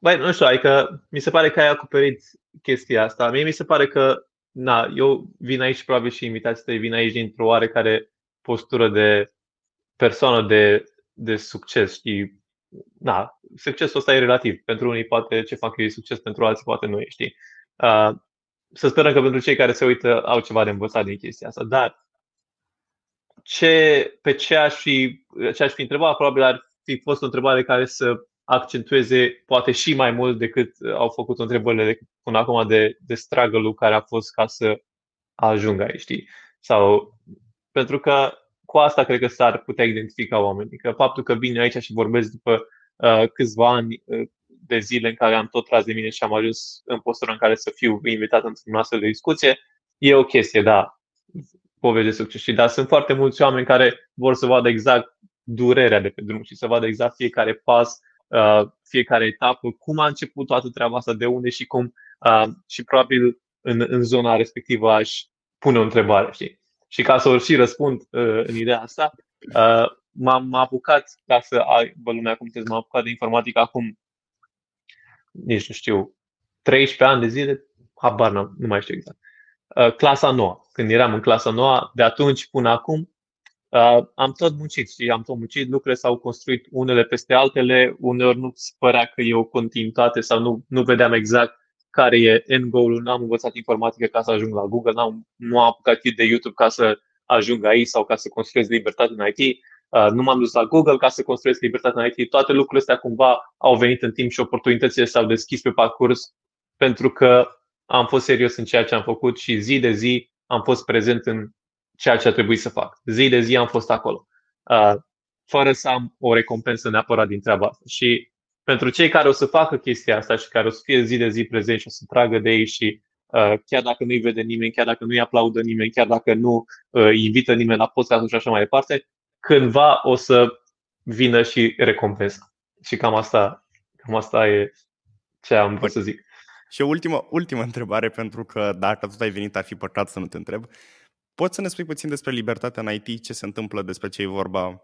Băi, nu știu, adică mi se pare că ai acoperit chestia asta. Mie mi se pare că, na, eu vin aici, probabil și invitații tăi vin aici dintr-o oarecare postură de persoană de, de succes, știi? Na, succesul ăsta e relativ. Pentru unii poate ce fac eu e succes, pentru alții poate nu e, știi? Uh, să sperăm că pentru cei care se uită au ceva de învățat din chestia asta. Dar ce, pe ce aș fi, ce aș fi întrebat, probabil ar fi fost o întrebare care să accentueze poate și mai mult decât au făcut întrebările de până acum de, de struggle care a fost ca să ajungă aici, știi? Sau pentru că cu asta cred că s-ar putea identifica oamenii. Că faptul că vin aici și vorbesc după uh, câțiva ani uh, de zile în care am tot tras de mine și am ajuns în postura în care să fiu invitat într-un astfel de discuție, e o chestie, da, poveste de succes. Și da, sunt foarte mulți oameni care vor să vadă exact durerea de pe drum și să vadă exact fiecare pas Uh, fiecare etapă, cum a început toată treaba asta, de unde și cum. Uh, și probabil în, în zona respectivă aș pune o întrebare, știi? Și ca să o și răspund uh, în ideea asta, m-am apucat, ca să aibă lumea cum m-am apucat de informatică acum, nici nu știu, 13 ani de zile, habar nu mai știu exact. Clasa nouă. Când eram în clasa nouă, de atunci până acum, Uh, am tot muncit și am tot muncit, lucrurile s-au construit unele peste altele, uneori nu se părea că e o continuitate sau nu, nu vedeam exact care e end goal-ul, n-am învățat informatică ca să ajung la Google, n-am, nu am apucat de YouTube ca să ajung aici sau ca să construiesc libertate în IT, uh, nu m-am dus la Google ca să construiesc libertate în IT, toate lucrurile astea cumva au venit în timp și oportunitățile s-au deschis pe parcurs pentru că am fost serios în ceea ce am făcut și zi de zi am fost prezent în ceea ce a trebuit să fac. Zi de zi am fost acolo, uh, fără să am o recompensă neapărat din treaba asta. Și pentru cei care o să facă chestia asta și care o să fie zi de zi prezenți și o să tragă de ei și uh, chiar dacă nu-i vede nimeni, chiar dacă nu-i aplaudă nimeni, chiar dacă nu uh, îi invită nimeni la podcast și așa mai departe, cândva o să vină și recompensa. Și cam asta, cam asta e ce am vrut să zic. Și o ultimă, ultimă întrebare, pentru că dacă tot ai venit, ar fi păcat să nu te întreb. Poți să ne spui puțin despre libertatea în IT, ce se întâmplă, despre ce e vorba,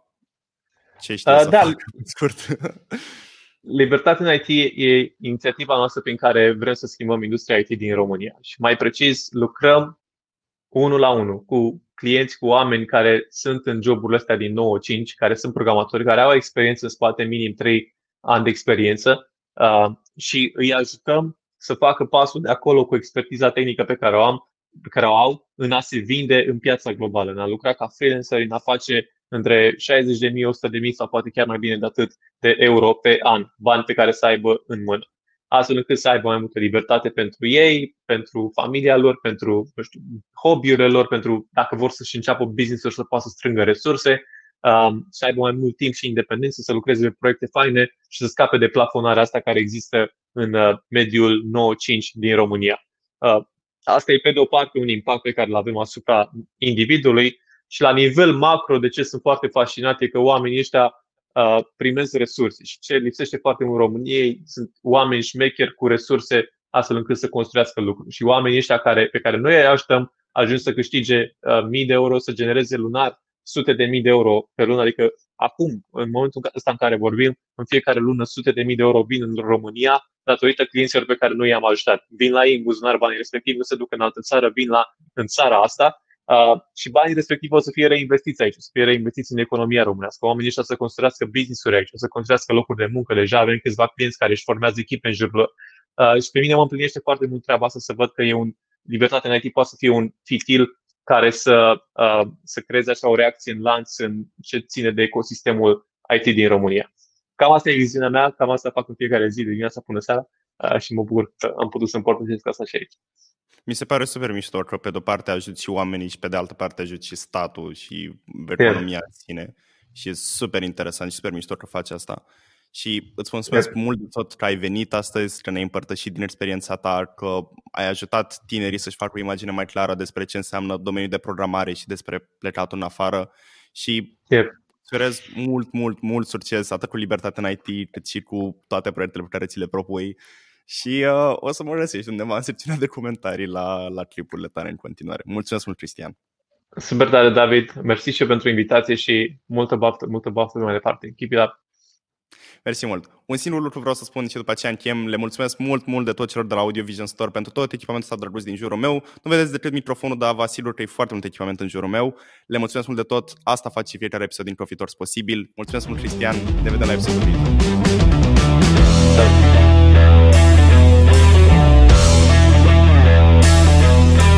ce știi uh, să da, facă, scurt. Libertatea în IT e inițiativa noastră prin care vrem să schimbăm industria IT din România. Și mai precis, lucrăm unul la unul cu clienți, cu oameni care sunt în joburile astea din 9-5, care sunt programatori, care au experiență în spate, minim 3 ani de experiență uh, și îi ajutăm să facă pasul de acolo cu expertiza tehnică pe care o am pe care o au în a se vinde în piața globală, în a lucra ca freelancer, în a face între 60.000, 100.000 sau poate chiar mai bine de atât de euro pe an, bani pe care să aibă în mână. Astfel încât să aibă mai multă libertate pentru ei, pentru familia lor, pentru nu știu, hobby-urile lor, pentru dacă vor să-și înceapă business-uri să poată să strângă resurse, um, să aibă mai mult timp și independență, să lucreze pe proiecte faine și să scape de plafonarea asta care există în uh, mediul 9-5 din România. Uh, Asta e pe de o parte un impact pe care îl avem asupra individului și la nivel macro, de ce sunt foarte fascinat, e că oamenii ăștia uh, primesc resurse și ce lipsește foarte mult în România sunt oameni șmecheri cu resurse astfel încât să construiască lucruri. Și oamenii ăștia care, pe care noi îi ajutăm ajung să câștige uh, mii de euro, să genereze lunar sute de mii de euro pe lună, adică acum, în momentul ăsta în care vorbim, în fiecare lună sute de mii de euro vin în România datorită clienților pe care noi i-am ajutat. Vin la ei în buzunar banii respectiv, nu se duc în altă țară, vin la, în țara asta uh, și banii respectiv o să fie reinvestiți aici, o să fie reinvestiți în economia românească. Oamenii ăștia să construiască business-uri aici, să construiască locuri de muncă. Deja avem câțiva clienți care își formează echipe în jurul lor. Uh, și pe mine mă împlinește foarte mult treaba asta să văd că e un libertate în IT poate să fie un fitil care să, uh, să creeze așa o reacție în lanț în ce ține de ecosistemul IT din România. Cam asta e viziunea mea, cam asta fac în fiecare zi, de dimineața până seara uh, și mă bucur că am putut să împărtășesc asta și aici. Mi se pare super mișto că pe de-o parte ajut și oamenii și pe de altă parte ajut și statul și economia în sine. Și e super interesant și super mișto că faci asta. Și îți mulțumesc yeah. mult de tot că ai venit astăzi, că ne-ai împărtășit din experiența ta, că ai ajutat tinerii să-și facă o imagine mai clară despre ce înseamnă domeniul de programare și despre plecatul în afară și yep. urez mult, mult, mult succes atât cu libertatea în IT cât și cu toate proiectele pe care ți le propui și uh, o să mă găsești undeva în secțiunea de comentarii la, la clipurile tale în continuare. Mulțumesc mult, Cristian! Super tare, David. Mersi și eu pentru invitație și multă baftă, multă baftă mai departe. Keep it up! Mersi mult. Un singur lucru vreau să spun și după aceea închem. Le mulțumesc mult, mult de tot celor de la Audio Vision Store pentru tot echipamentul ăsta drăguț din jurul meu. Nu vedeți decât microfonul, dar vă asigur că e foarte mult echipament în jurul meu. Le mulțumesc mult de tot. Asta face fiecare episod din Profitors posibil. Mulțumesc mult, Cristian. Ne vedem la episodul viitor.